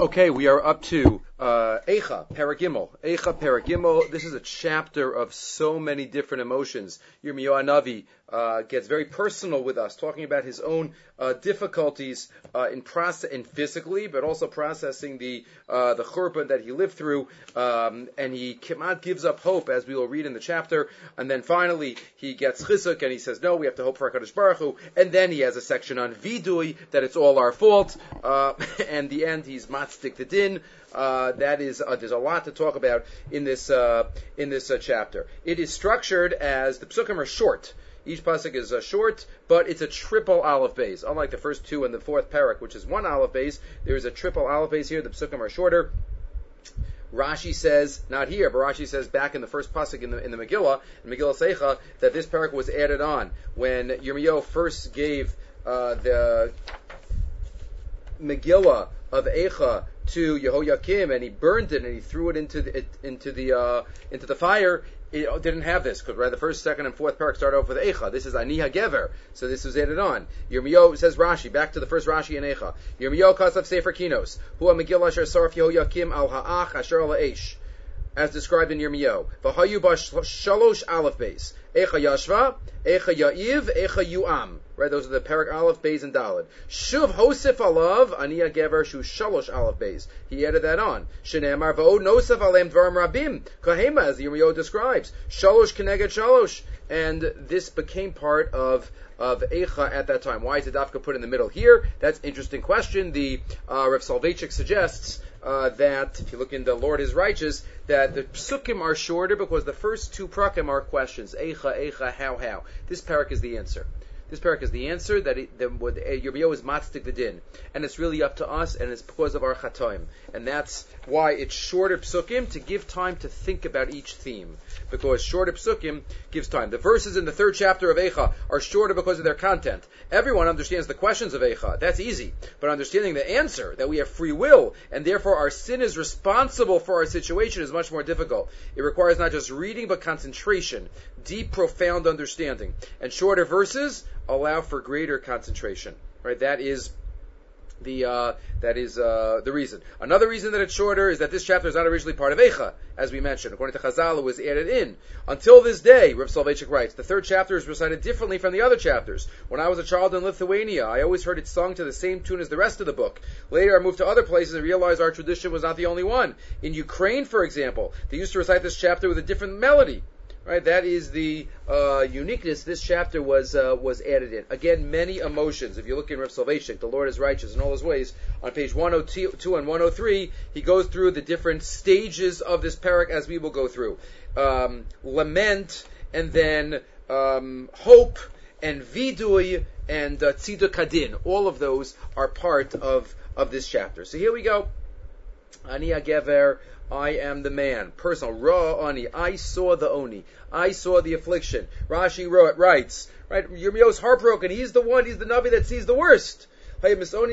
Okay, we are up to uh, Eicha, Paragimel. Eicha, Paragimel. This is a chapter of so many different emotions. Yirmiyahu Navi uh, gets very personal with us, talking about his own uh, difficulties uh, in process, in physically, but also processing the uh, the churban that he lived through, um, and he Kemat gives up hope, as we will read in the chapter, and then finally he gets chizuk, and he says, no, we have to hope for Hakadosh Baruch Hu, and then he has a section on vidui that it's all our fault, uh, and the end he's matzdik the din. Uh, that is, uh, there's a lot to talk about in this uh, in this uh, chapter. It is structured as the psukim are short. Each pasuk is uh, short, but it's a triple aleph beis. Unlike the first two and the fourth parak, which is one aleph beis, there is a triple aleph beis here. The psukim are shorter. Rashi says, not here, but Rashi says back in the first pasuk in the, in the Megillah, in Megillah Seicha, that this parak was added on when Yirmiyahu first gave uh, the Megillah of Eicha to Yehoiakim and he burned it and he threw it into the, it, into the uh, into the fire. It didn't have this because right the first, second, and fourth parak start off with Eicha. This is Aniha Gever, so this was added on. Yirmiyo says Rashi back to the first Rashi in Eicha. Yirmiyo Kasav Sefer Kinos, Hu Megillah Asher Sarf Yehoiakim Al Ha'ach Asher Al as described in Yirmiyo. V'hayu shalosh aleph base. Echa yashva, echa ya'iv, echa yu'am. Right, those are the parak aleph, bays, and dalid. Shuv hosef alav, aniya gever shu shalosh aleph bays. He added that on. Shenemar v'od nosef alem dvaram rabim. Kahema, as Yirmiyo describes. Shalosh keneged shalosh. And this became part of of Eicha at that time. Why is it Dafka put in the middle here? That's an interesting question. The uh, Rav Soloveitchik suggests uh, that if you look in the Lord is righteous, that the psukim are shorter because the first two prakim are questions. Eicha, eicha, how, how. This parak is the answer. This parak is the answer that it, that eh, Yirmiyahu is matzdik the din, and it's really up to us, and it's because of our chatoim, and that's why it's shorter psukim to give time to think about each theme, because shorter psukim gives time. The verses in the third chapter of Eicha are shorter because of their content. Everyone understands the questions of Eicha, that's easy, but understanding the answer that we have free will, and therefore our sin is responsible for our situation is much more difficult. It requires not just reading but concentration, deep, profound understanding, and shorter verses allow for greater concentration. Right? That is the uh, that is uh, the reason. Another reason that it's shorter is that this chapter is not originally part of Eicha, as we mentioned. According to Chazal, it was added in. Until this day, Rav Soloveitchik writes, the third chapter is recited differently from the other chapters. When I was a child in Lithuania, I always heard it sung to the same tune as the rest of the book. Later, I moved to other places and realized our tradition was not the only one. In Ukraine, for example, they used to recite this chapter with a different melody. Right, that is the uh, uniqueness. This chapter was uh, was added in. Again, many emotions. If you look in Rav Soloveitchik, the Lord is righteous in all His ways. On page 102 and 103, he goes through the different stages of this parak as we will go through. Um, lament, and then um, hope, and vidui, and uh. All of those are part of of this chapter. So here we go. Ani Gever I am the man. Personal. Ra ani. I saw the oni. I saw the affliction. Rashi wrote, writes, right? Yirmiyahu's heartbroken. He's the one, he's the Navi that sees the worst. From all the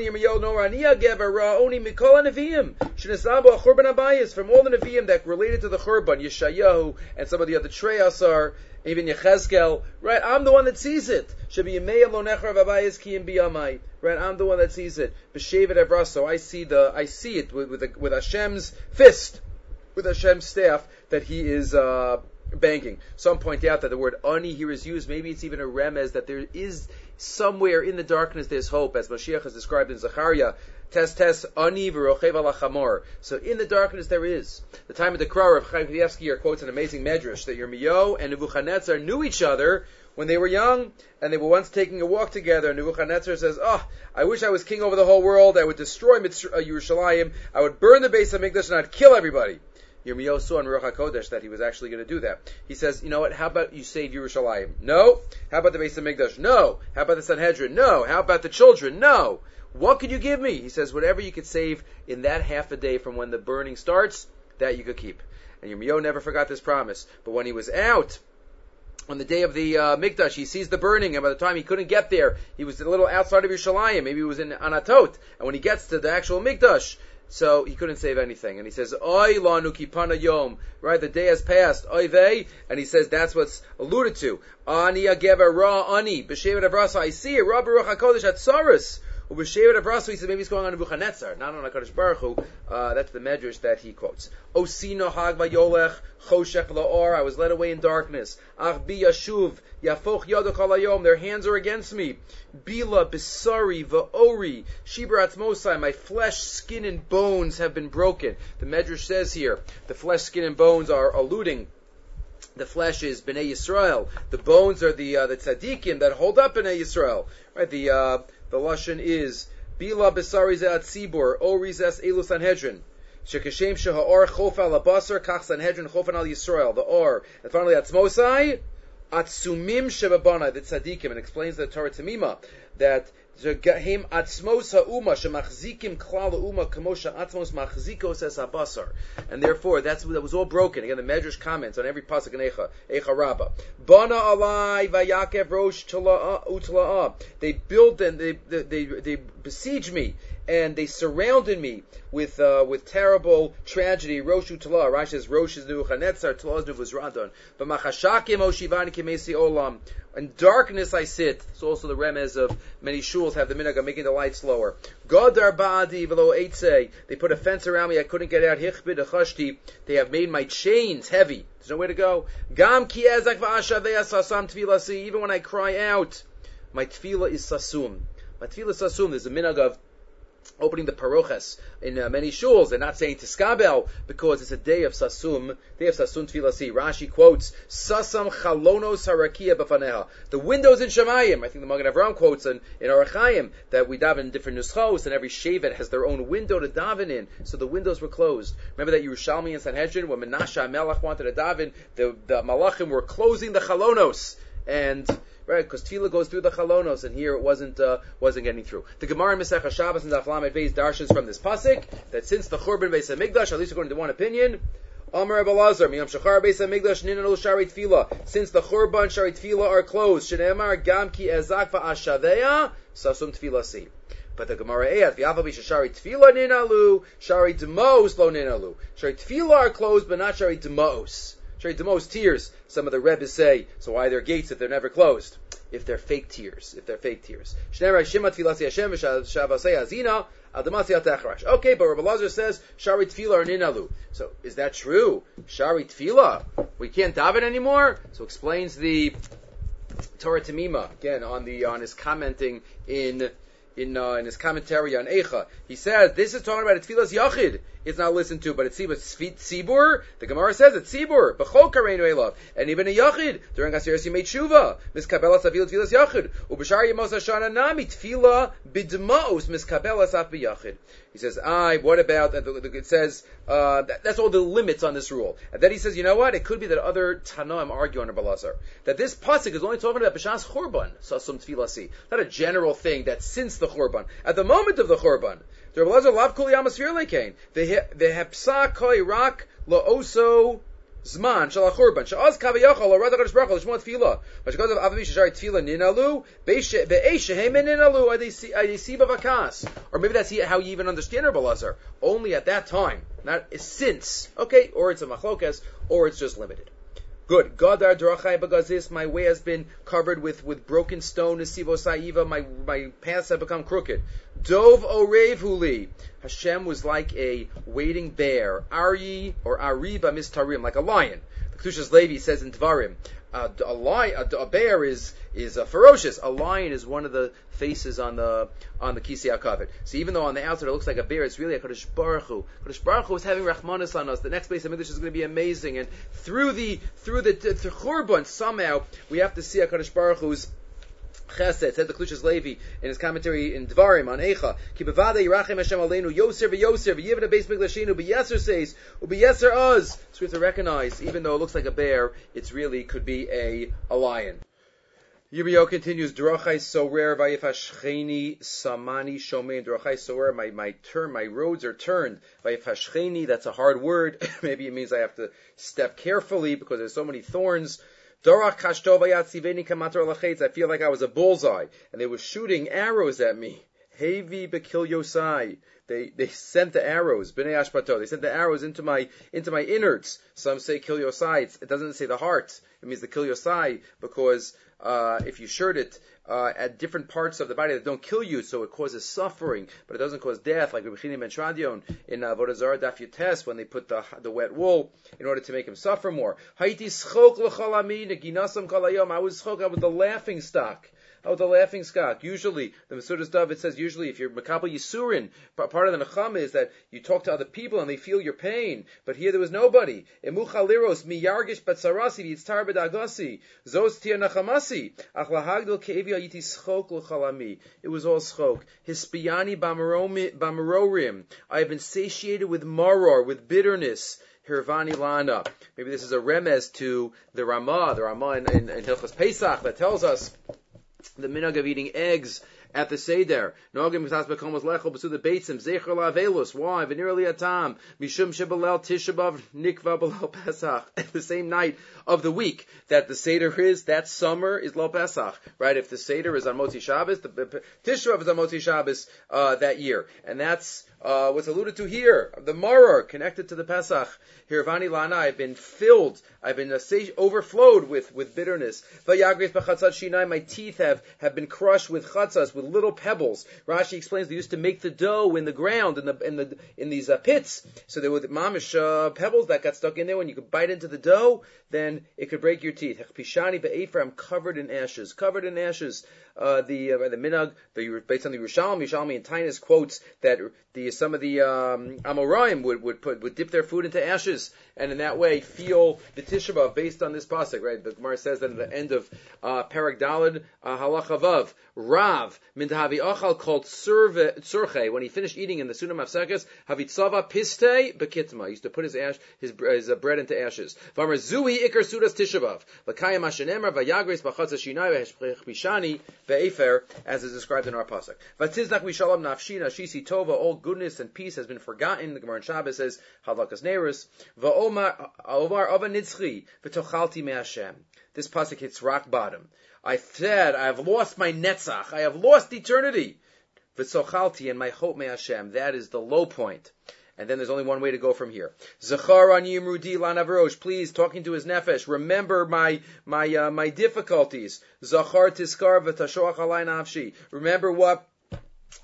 Nevi'im that related to the Churban, Yeshayahu, and some of the other Treyasar, even Yechezkel, right? I'm the one that sees it. Right? I'm the one that sees it. B'shevet I see the, I see it with, with, with Hashem's fist with Hashem's staff that he is uh, banking. Some point out that the word ani here is used. Maybe it's even a remez that there is somewhere in the darkness there's hope, as Mashiach is described in Zechariah. Test test ani v'rochev. So in the darkness there is. The time of the Krar of Chaim Kanievsky quotes an amazing medrash that Yirmiyo and Nebuchadnezzar knew each other when they were young, and they were once taking a walk together. And Nebuchadnezzar says, "Oh, I wish I was king over the whole world. I would destroy Mitz- uh, Yerushalayim. I would burn the base of Mikdash, and I'd kill everybody." Yirmiyahu saw in Ruach HaKodesh that he was actually going to do that. He says, you know what, how about you save Yerushalayim? No. How about the base of Mikdash? No. How about the Sanhedrin? No. How about the children? No. What could you give me? He says, whatever you could save in that half a day from when the burning starts, that you could keep. And Yirmiyahu never forgot this promise. But when he was out, on the day of the uh, Mikdash, he sees the burning, and by the time he couldn't get there, he was a little outside of Yerushalayim. Maybe he was in Anatot. And when he gets to the actual Mikdash, so he couldn't save anything. And he says, Oy lanu kipana yom, right? The day has passed, oy vey, and he says that's what's alluded to. Ani ageva ra ani, b'shevet avrasa, I see it, ra baruch HaKodesh at Saris, Ubeshevet Abrasu, he says maybe he's going on Nebuchadnezzar, not on HaKadosh Baruch Hu. Uh, that's the medrash that he quotes. Osino Hag Vayolech, Choshech La'or, I was led away in darkness. Ach Bi Yashuv, Yafoch Yodok Alayom, their hands are against me. Bila, Bisari, Va'ori, Shibrat Mosai, my flesh, skin, and bones have been broken. The medrash says here, the flesh, skin, and bones are alluding the flesh is Bnei Yisrael. The bones are the uh, the tzaddikim that hold up Bnei Yisrael. Right? The uh, the lashon is Bila Besari Zeat Tzibur Ori Zes Elu Sanhedrin. Shekashem Sheha'or Chof Al Abasar Kach Sanhedrin Chof Al Yisrael. The Or. And finally Atzmosai Atsumim Shebabana. The tzaddikim. And explains the Torah Tamima that Him atzmos ha'uma shemachzikim klal ha'uma kamosha atzmos machzikos es habasar. And therefore, that's that was all broken. Again, the Medrash comments on every pasuk in Eicha, Eicha Rabbah. Bana alai vayakev rosh utla'a. They built and they, they, they, they besiege me and they surrounded me with uh, with terrible tragedy. Roshu Utala. Rashi says Rosh is Nebuchadnezzar, Tala is. But Machashakim Oshivani Kimesi Olam. In darkness I sit. It's also the remez of many shuls have the minhag of making the lights lower. Godar Ba'adi Velo Eitze. They put a fence around me. I couldn't get out. Hichbid Achashti. They have made my chains heavy. There's nowhere to go. Gam Ki Ezak Va'ashavei Sasam Tvilasi. Even when I cry out, my tefillah is sasum. My tefillah is sasum. There's a minhag of opening the paroches in uh, many shuls. They're not saying tiskabel because it's a day of sasum, day of sasum tefilasi. Rashi quotes sasam chalonos harakia b'faneha. The windows in Shemayim. I think the Magen Avraham quotes in, in Orach Chayim that we daven in different nuschos and every shevet has their own window to daven in. So the windows were closed. Remember that Yerushalmi and Sanhedrin when Menashe Melach wanted to daven, the, the malachim were closing the chalonos and right? Because tefillah goes through the chalonos, and here it wasn't uh, wasn't getting through. The Gemara in Masech Shabbos and Daflamet Beis darshans from this pasuk that since the Churban Beis Hamikdash, at least according to one opinion. Amar Abelazar, Miyam Shachar Beis Hamikdash Ninanu Shari Tefillah. Since the Churban Shari Tefillah are closed, Shenemar Gam Ki Ezak Va'ashaveya Sasum Tefillah Si. But the Gemara Eyat, V'yavabi Shari Tefillah Ninalu, Shari Demos Lo Ninalu. Shari Tefillah are closed, but not Shari Demos. Shari Demos tears, some of the Rebbe say, so why are there gates if they're never closed? If they're fake tears, if they're fake tears. Okay, but Rabbi Lazar says, Shari Tefillah are ninalu. So, is that true? Shari Tefillah? We can't daven anymore? So explains the Torah Tamima, again, on the, on his commenting in, in, uh, in his commentary on Eicha. He says, this is talking about a Tefillah's Yachid it's not listened to, but it's Tzibur. The Gemara says it's Tzibur. B'chol kareinu elav. And even a Yachid, during Asiris he made Shuva. Miskabela savil tfilas Yachid. Ubashar yemos hashana nami tfila bidmaos miskabela saf Yachid. He says, I, what about, it says, uh, that, that's all the limits on this rule. And then he says, you know what? It could be that other Tanoim argue under Balazar. That this pasuk is only talking about B'shas Churban, Sasum Tfilasi. Not a general thing that since the Churban. At the moment of the Churban, the Lezer lav kuli amasfir lekein. Vehepsa koi rak lo oso zman shal achurban. Sha'az kavayachal lo rada kadosh baruch hu l'shmo tefila. But shekaz of aviv shashari tefila ninalu be'esh shehem ninalu adesi bavakas. Or maybe that's how you even understand Rebbe Lezer. Only at that time, not since. Okay, or it's a machlokas, or it's just limited. Good. Gadar drachai bagazis. My way has been covered with, with broken stone. Nesivo saiva. My my paths have become crooked. Dov orev huli. Hashem was like a waiting bear. Ari or Ariba mistarim, like a lion. The Kedushas Levi says in Dvarim, uh, a, lion, a, a, bear is is uh, ferocious. A lion is one of the faces on the on the Kisei HaKavod. So even though on the outside it looks like a bear, it's really a Kadosh Baruch Hu. Kadosh Baruch Hu is having Rahmanas on us. The next base of English is going to be amazing. And through the through the, the Churban, somehow we have to see a Kadosh Baruch Hu's Chesed, said the Kedushas Levi in his commentary in Dvarim on Eicha. Ki bevade yirachem Hashem aleinu yoser v'yoser v'yivna beis miglashinu b'yeser says u'b'yeser uz. So we have to recognize, even though it looks like a bear, it's really could be a, a lion. Yirmiyahu continues, Drachai so rare vayifashcheni samani shomein. Drachai so rare, my, my turn, my roads are turned. Vayifashcheni, that's a hard word. Maybe it means I have to step carefully because there's so many thorns. I feel like I was a bullseye, and they were shooting arrows at me. Hevi Yosai. They they sent the arrows, b'nei ashpato. They sent the arrows into my into my innards. Some say your sides. It doesn't say the heart. It means the kill your side because uh, if you shirt it uh, at different parts of the body that don't kill you, so it causes suffering, but it doesn't cause death, like Rabbi Ben Shadion in uh, Vodazara Daf Yutes when they put the the wet wool in order to make him suffer more. I was chok, I was the laughing stock. Oh, the laughing stock. Usually, the Masudas Dove, it says usually if you're Makabal Yisurin, part of the Nechama is that you talk to other people and they feel your pain. But here there was nobody. Emuchaliros miyargish batsarasi v'yitztar bedagasi. Zos tia nachamasi. Ach lahagdol ke'evi ayiti schok l'chalami. It was all schok. Hispiani bamarorim. I have been satiated with maror, with bitterness. Hirvani Lana. Maybe this is a remez to the Ramah, the Ramah in, in, in Hilchas Pesach that tells us the minhag of eating eggs at the Seder. Nogim mitas bekomos lechol besu the beitzim zecher lavelus. Why? Mishum shebalel tishabav nikva Pesach. the same night of the week that the Seder is, that summer is Lo Pesach, right? If the Seder is on Motzi Shabbos, the Tisha is on Motzi Shabbos uh, that year, and that's uh, what's alluded to here, the Maror connected to the Pesach. Hirvani Lana, I've been filled, I've been overflowed with, with bitterness. My teeth have, have been crushed with chatzas, with little pebbles. Rashi explains they used to make the dough in the ground, in the, in the, in these uh, pits. So there were mamish, uh, pebbles that got stuck in there. When you could bite into the dough, then it could break your teeth. Pishani be'efer, I'm covered in ashes, covered in ashes uh, the uh, the minhag, the based on the Yerushalmi, Yerushalmi and Tainus quotes that the some of the um, Amoraim would would put would dip their food into ashes and in that way feel the Tisha based on this pasuk. Right, the Gemara says that at the end of uh, Parak Dalad uh, Halachavav Rav Mindahavi Achal called Surche when he finished eating in the Sunnah Mafsekes Havitzava Piste Bekitma. He used to put his ash his, his uh, bread into ashes. Vamar Zui Ikar Sudas Tisha Lakayam Ashenemar Vayagres Bachatza Shinai Bishani Be'efer, as is described in our pasuk. Vatiznach mishalom nafshina shisi tova, all goodness and peace has been forgotten. The Gemara in Shabbos says, halakas nerus, va'omar omar ava nitzchi, v'tochalti me'ashem. This pasuk hits rock bottom. I said, I have lost my netzach, I have lost eternity. V'tochalti, and my hope me'ashem. That is the low point. And then there's only one way to go from here. Zachar an Yimrudi Lanavrosh, please, talking to his nefesh, remember my my uh, my difficulties. Zachar tiskar v'tashoach alay nafshi. Remember what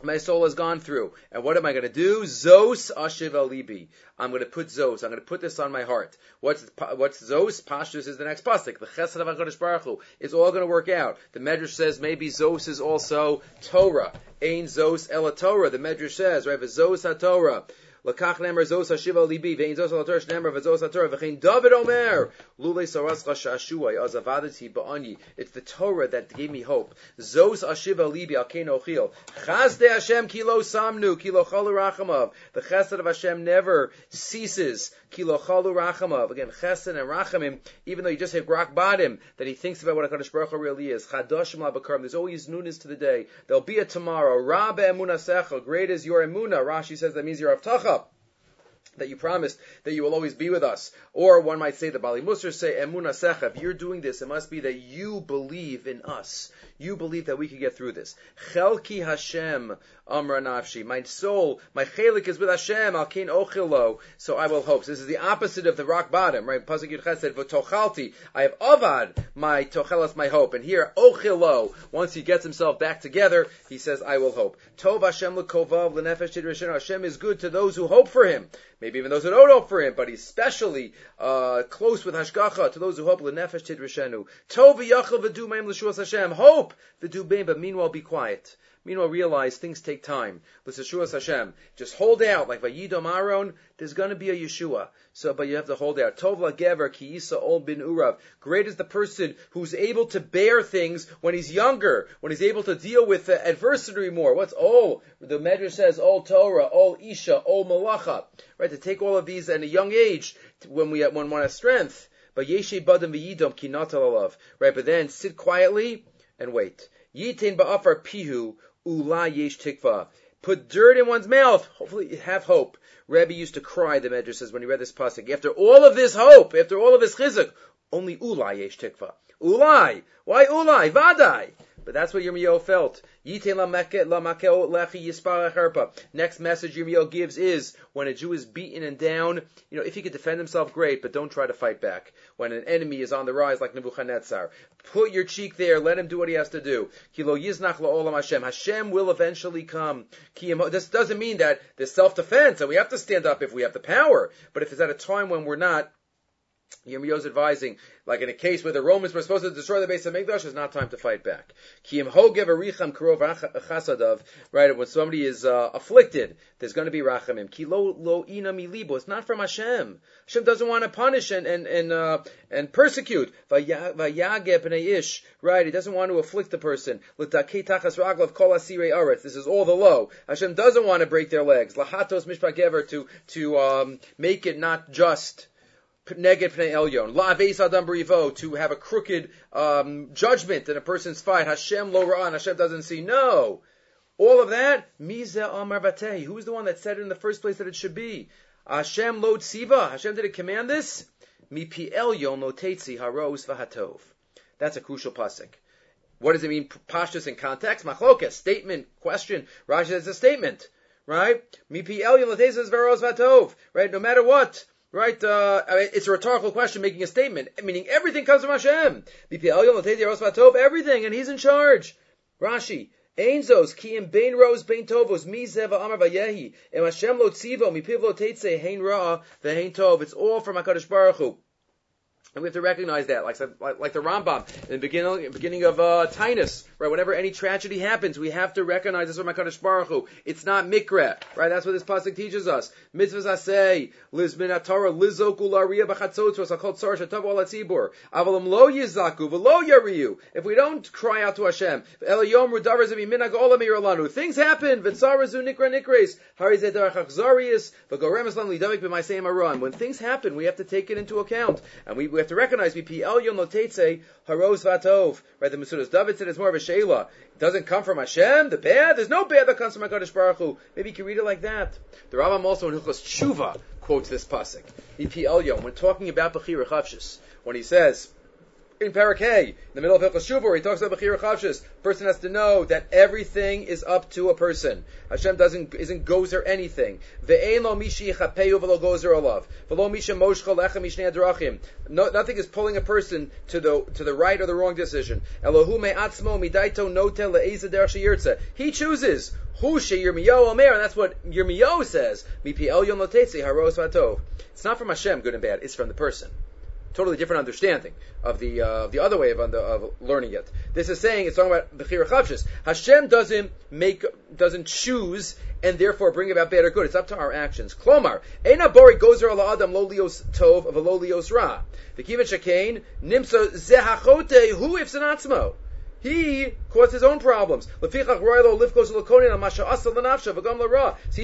my soul has gone through. And what am I going to do? Zos ashiv alibi. I'm going to put Zos. I'm going to put this on my heart. What's what's Zos? Pashtus is the next pasuk. The Chesed of Hakadosh Baruch Hu. It's all going to work out. The Medrash says maybe Zos is also Torah. Ain Zos ela Torah. The Medrash says right. Zos ha-Torah. Lakach nemer zos hashiva libi, vein zos al torah nemer v'zos ha-Torah, v'chein David omer, lule saras chashashua, azavadati ba'ani. It's the Torah that gave me hope. Zos hashiva libi, al kein ochil. Chazde Hashem kilo samnu, kilo chalu rachamav. The chesed of Hashem never ceases. Kilo chalu rachamav. Again, chesed and rachamim, even though you just hit rock bottom, that he thinks about what HaKadosh Baruch Hu really is. Chadoshim labakarim. There's always newness to the day. There'll be a tomorrow. Rabbe emunasecha. Great is your emuna. Rashi says that means your avtacha that you promised that you will always be with us. Or one might say, the Bali Musar say, Emuna Secha, if you're doing this, it must be that you believe in us. You believe that we can get through this. Chelki Hashem Amra Nafshi. My soul, my chelik is with Hashem, Al Kain Ochilo, so I will hope. So this is the opposite of the rock bottom, right? Pasuk Yud said, V'tochalti, I have Avad, my tochelas, my hope. And here, Ochilo, once he gets himself back together, he says, I will hope. Tov Hashem l'kovav l'nefesh Hashem is good to those who hope for him maybe even those who don't hope for him, but he's especially uh, close with Hashgacha to those who hope l'nefesh tidrashenu. Tov v'yachal v'du meim l'shuas Hashem. Hope v'du beim, but meanwhile be quiet. Meanwhile, realize things take time. Hashem. Just hold out, like Vayidom Aaron, there's going to be a Yeshua. So, but you have to hold out. Tov gever ki isa ol bin urav. Great is the person who's able to bear things when he's younger, when he's able to deal with uh, adversity more. What's ol? The Medrash says all Torah, all Isha, all Malacha. Right, to take all of these at a young age, when we, when one has strength. But yeshe badam v'yidom ki alav. Right, but then sit quietly and wait. Yitin ba'afar pihu Ula yesh tikva. Put dirt in one's mouth. Hopefully have hope. Rabbi used to cry, the Medrash says, when he read this pasuk. After all of this hope, after all of this chizuk, only ulai yesh tikva. Ulai. Why ulai? Vadai. But that's what Yirmiyahu felt. Next message Yirmiyahu gives is when a Jew is beaten and down, you know, if he could defend himself, great, but don't try to fight back. When an enemy is on the rise like Nebuchadnezzar, put your cheek there, let him do what he has to do. Hashem. Will eventually come. This doesn't mean that there's self-defense and we have to stand up if we have the power, but if it's at a time when we're not, Yirmiyahu is advising, like in a case where the Romans were supposed to destroy the base of Mikdash, it's not time to fight back. Right, when somebody is uh, afflicted, there's going to be rachamim. Lo ina. It's not from Hashem. Hashem doesn't want to punish and and and uh, and persecute. Right, he doesn't want to afflict the person. This is all the low. Hashem doesn't want to break their legs. To to um, make it not just neged pnei elyon. La'aveis adam berivo, to have a crooked um, judgment in a person's fight. Hashem lo ra'an, Hashem doesn't see. No. All of that, mize amar vatehi. Who's the one that said it in the first place that it should be? Hashem lo tziva. Hashem did it command this? Mi pi elyon lo tetzi haros. That's a crucial pasuk. What does it mean? Pashtus in context? Machlokas, statement, question. Rashi says a statement, right? Mi pi elyon lo tetzi haros v'hatov. Right? No matter what, right? Uh, I mean, it's a rhetorical question making a statement, meaning everything comes from Hashem. Everything, and He's in charge. Rashi. Einzos ki im bein ros bein tovos mi zeva amar vayehi em Hashem lo tzivo mi piv lo teitze hein ra vehein tov. It's all from Hakadosh Baruch Hu. And we have to recognize that, like, like, like the Rambam in the beginning, beginning of uh, Tainus, right? Whenever any tragedy happens, we have to recognize this from Hakadosh Baruch Hu. It's not mikra, right? That's what this pasuk teaches us. Mitzvahs asay liz min Torah lizoku laria b'chatzotzos akol tzar shatav al tzibur avalim lo yizaku v'lo yariyu. If we don't cry out to Hashem, elayom rudavar zebi minag olam miralanu. Things happen. V'tzarazu nikra nikres harizedar chachzarius v'goremes lan lidavik b'maisei aron. When things happen, we have to take it into account, and we, we have to recognize BP El Yom Lotetze Haros Vatov. Right, the Masudas David said it's more of a Sheila. It doesn't come from Hashem, the bad. There's no bad that comes from HaKadosh Baruch Hu. Maybe you can read it like that. The Rambam also in Hilchos Tshuva quotes this pasuk. BP El Yom, when talking about Bechir Chavshis, when he says, in Parakeh, in the middle of Hilchas Shuvah, where he talks about Bechira Chavshis, person has to know that everything is up to a person. Hashem doesn't isn't gozer anything. Ve'ein lo mishi yichapeyu v'lo gozer olav. V'lo misha moshcha lecha mishnei adrachim. Nothing is pulling a person to the to the right or the wrong decision. Elohu me'atzmo midaito notel le'eza derech He chooses. Hu Yirmiyahu Omer, and that's what Yirmiyahu says. It's not from Hashem, good and bad. It's from the person totally different understanding of the uh, the other way of, under, of learning it. This is saying it's talking about bechira chavshis. Hashem doesn't make doesn't choose and therefore bring about bad or good. It's up to our actions. Klomar ena bori gozer ala adam lolios tov of lolios ra. V'kiven shakain nimsa zehachote hu ifsanatzmo. He caused his own problems. So he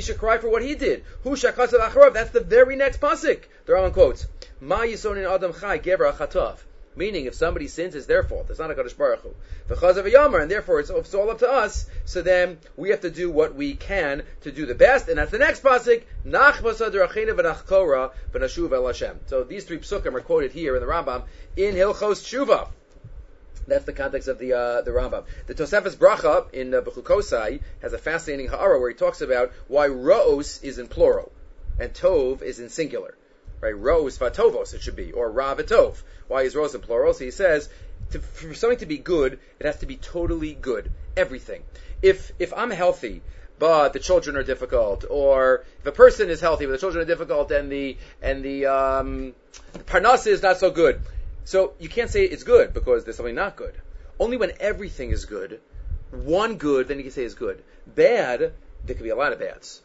should cry for what he did. That's the very next pasuk. The Rambam quotes, Ma adam chai gever achatav. Meaning, if somebody sins, it's their fault. It's not a Kadosh Baruch Hu. and therefore it's, it's, all up to us. So then we have to do what we can to do the best, and that's the next pasuk. So these three psukim are quoted here in the Rambam in Hilchos Tshuva. That's the context of the uh, the Rambam. The Tosefes Bracha in uh, Bechukosai has a fascinating ha'ara where he talks about why Ra'os is in plural and Tov is in singular right? Rose vatovos it should be, or ra vatov. Why is rose in plural? So he says, to, for something to be good, it has to be totally good. Everything. If if I'm healthy, but the children are difficult, or if a person is healthy but the children are difficult and the and the um, parnasa is not so good, so you can't say it's good because there's something not good. Only when everything is good, one good, then you can say is good. Bad, there could be a lot of bads.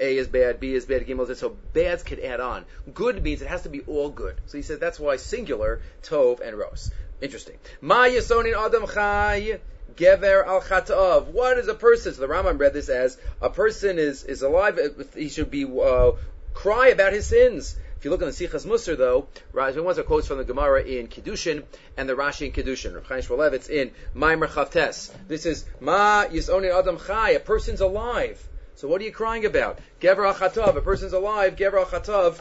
A is bad, B is bad, Gimel is bad. So bads could add on. Good means it has to be all good. So he said that's why singular, Tov and Ros. Interesting. Ma Yasonin Adam Chai Gever al Chatav. What is a person? So the Rambam read this as a person is, is alive, he should be, uh, cry about his sins. If you look in the Sichas Musar, though, Rashi ones are quotes from the Gemara in Kiddushin and the Rashi in Kiddushin. Rav Chaim Shmulevitz in Maimer Chavtes. This is Ma Yisonin Adam Chai. A person's alive. So what are you crying about? Gever achatav, a person's alive, gever achatav,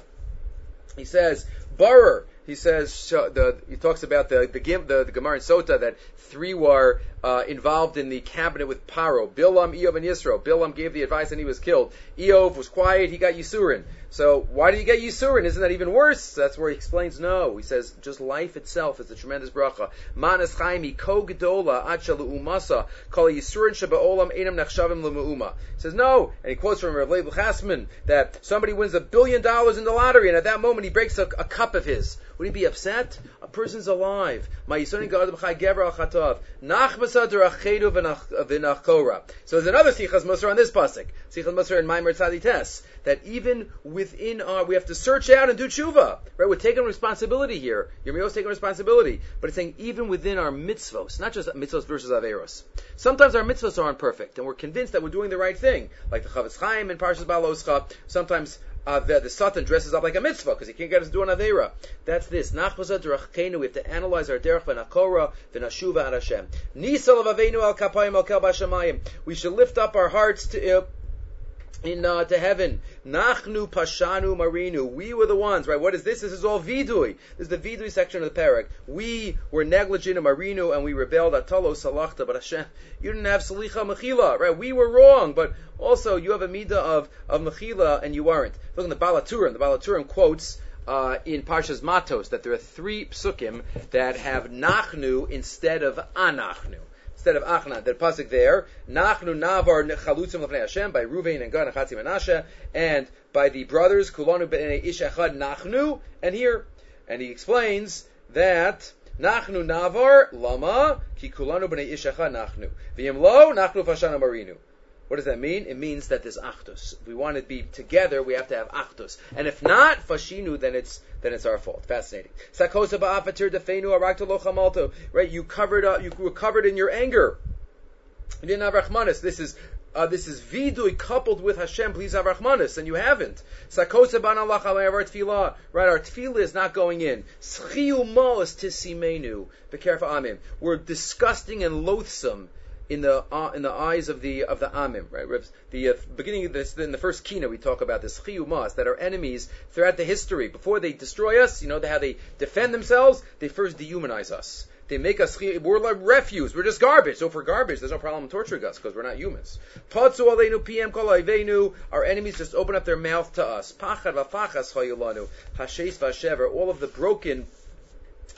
he says, Barer, he says the he talks about the the the, the Gemara in Sota that three were uh, involved in the cabinet with Paro. Bilam, Iyov, and Yisro. Bilam gave the advice and he was killed. Iyov was quiet, he got Yisurin. So why do you get Yisurin? Isn't that even worse? That's where he explains no. He says just life itself is a tremendous bracha. Manas chaimi ko gedola umasa kol Yisurin enam nechshavim le'mu'uma. He says no, and he quotes from Rav Leib Chasman that somebody wins a billion dollars in the lottery, and at that moment he breaks a, a cup of his. Would he be upset? A person's alive. My Yisoni Gadim Chai Gever Al. Nachmasa Derachedu V'nachkora. So there's another Sichas Musar on this pasuk. Sichas Musar in Maimer Tzadites. That even within our, we have to search out and do tshuva. Right? We're taking responsibility here. Yirmiyahu's taking responsibility. But it's saying even within our mitzvos, not just mitzvos versus averos. Sometimes our mitzvos aren't perfect, and we're convinced that we're doing the right thing. Like the Chofetz Chaim in Parshas Baloscha. Sometimes uh, the, the Satan dresses up like a mitzvah because he can't get us to do an Avera. That's this. Nachmaza derachkenu. We have to analyze our derech v'nakora v'nashuva ad Hashem. Nisal al kapayim al. We should lift up our hearts to, uh, in uh, to heaven. Nachnu pashanu marinu. We were the ones, right? What is this? This is all vidui. This is the vidui section of the parak. We were negligent in marinu and we rebelled. Atalo salachta, but Hashem, you didn't have salicha mechila, right? We were wrong, but also you have a midah of of mechila and you weren't. Look in the Baal HaTurim. The Baal HaTurim quotes. Uh, in Parshas Matos, that there are three psukim that have nachnu instead of anachnu instead of Achna, the pasuk there, Nachnu Navar Chalutzim Lefnei Hashem by Ruvain and Gad and Chatzi Menashe, and by the brothers Kulanu B'nei Ish Echad Nachnu, and here, and he explains that Nachnu Navar Lama Ki Kulanu B'nei Ish Echad Nachnu V'yim Lo Nachnu Fashana Marinu. What does that mean? It means that there's achdus. If we want to be together, we have to have achdus. And if not, fashinu, then it's then it's our fault. Fascinating. Sakosa ba'afatir defenu arakta Right? You covered up. You were covered in your anger. You didn't have rachmanis. This is uh, this is vidui coupled with Hashem. Please have rachmanis, and you haven't. Sakosa ban Allah. Right? Our tefillah is not going in. Schiu moas tisimenu. Be careful, amen. We're disgusting and loathsome in the uh, in the eyes of the of the amim, right? The uh, beginning of this in the first kina we talk about this chiyumas that our enemies throughout the history before they destroy us, you know how they defend themselves, they first dehumanize us. They make us we're like refuse. We're just garbage. So for garbage, there's no problem torturing us because we're not humans. PM Our enemies just open up their mouth to us. Pachad v'fachas Hashes v'shever. All of the broken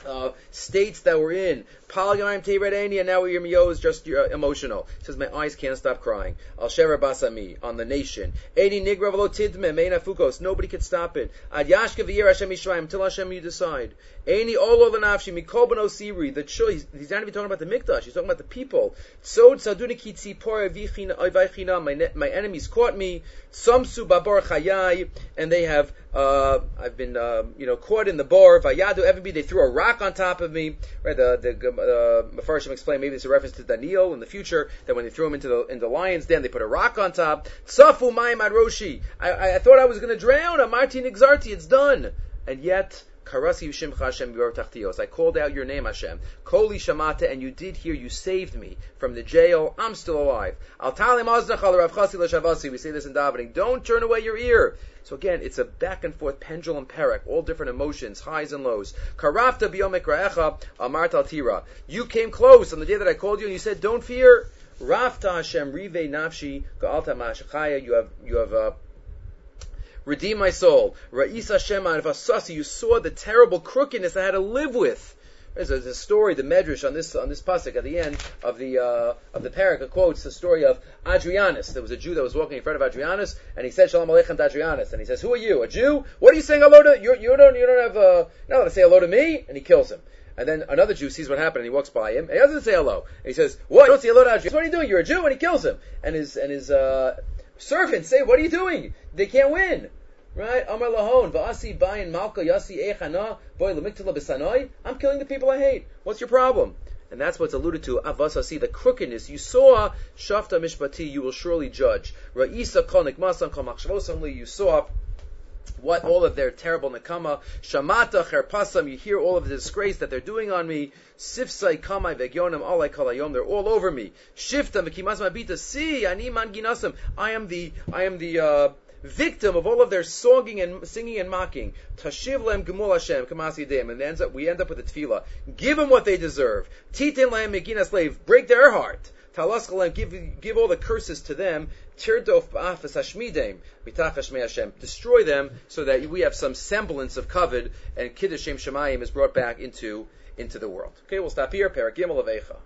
uh, states that we're in. Polygon Teiradani, and now Yirmiyahu is just uh, emotional. He says, My eyes can't stop crying. Al Shever Basami, on the nation. Edi Nigra Tidme, Meina Fukos, nobody can stop it. Ad Yashka V'yer Hashem Yisrael, until Hashem you decide. Eni Olo Lanafshi, Mikol Siri, the choice, he's not even talking about the Mikdash, he's talking about the people. Tzod Saduni Kitzi Por Vichina, my enemies caught me. Samsu Babar Chayai, and they have, uh, I've been, uh, you know, caught in the bar. Vayadu Everybody, they threw a rock on top of me. Right, the, the, uh, Mefarshim explained maybe it's a reference to Daniel in the future that when they threw him into the into the lion's den, they put a rock on top. Tsafu mayim roshi. I, I thought I was going to drown. Amarti nixarti. It's done, and yet. Karasi Hashem Tachtios. I called out your name, Hashem. Koli Shamata, and you did hear, you saved me from the jail. I'm still alive. Al We say this in davening. Don't turn away your ear. So again, it's a back and forth pendulum parak, all different emotions, highs and lows. Karafta tira. You came close on the day that I called you and you said, don't fear. Rafta Hashem rive nafshi ga'alta. You have, you have, uh, redeem my soul. Ra'is Hashem vasasi. You saw the terrible crookedness I had to live with. There's a, story, the Medrash on this on this pasuk at the end of the uh, of the parak quotes the story of Adrianus. There was a Jew that was walking in front of Adrianus, and he said Shalom Aleichem to Adrianus, and he says, "Who are you? A Jew? What are you saying hello to? You, you don't you don't have uh, you're not to say hello to me?" And he kills him. And then another Jew sees what happened, and he walks by him, and he doesn't say hello. And he says, "What? You don't say hello to Adrianus? What are you doing? You're a Jew?" And he kills him. And his and his uh, servants say, "What are you doing? They can't win." Right? Amar lahon, va'asi bayin malka yasi echana, boy b'sanoi. I'm killing the people I hate. What's your problem? And that's what's alluded to, avasasi, the crookedness. You saw, shafta mishpati, you will surely judge. Ra'isa konik masan kol you saw what all of their terrible nakama, shamata cherpasam, you hear all of the disgrace that they're doing on me, sifsai kamai vegyonim alai kalayom, they're all over me. Shifta mekimas mabita, see, ani man ginasam, I am the, I am the, uh, victim of all of their songing and singing and mocking. Tashiv lem gemul Hashem kamasi deim, and ends up we end up with a tefillah. Give them what they deserve. Titin lem megina slave, break their heart. Give give all the curses to them. Destroy them so that we have some semblance of covet and kiddush Shemayim is brought back into into the world. Okay, we'll stop here. Paragimel of Eicha.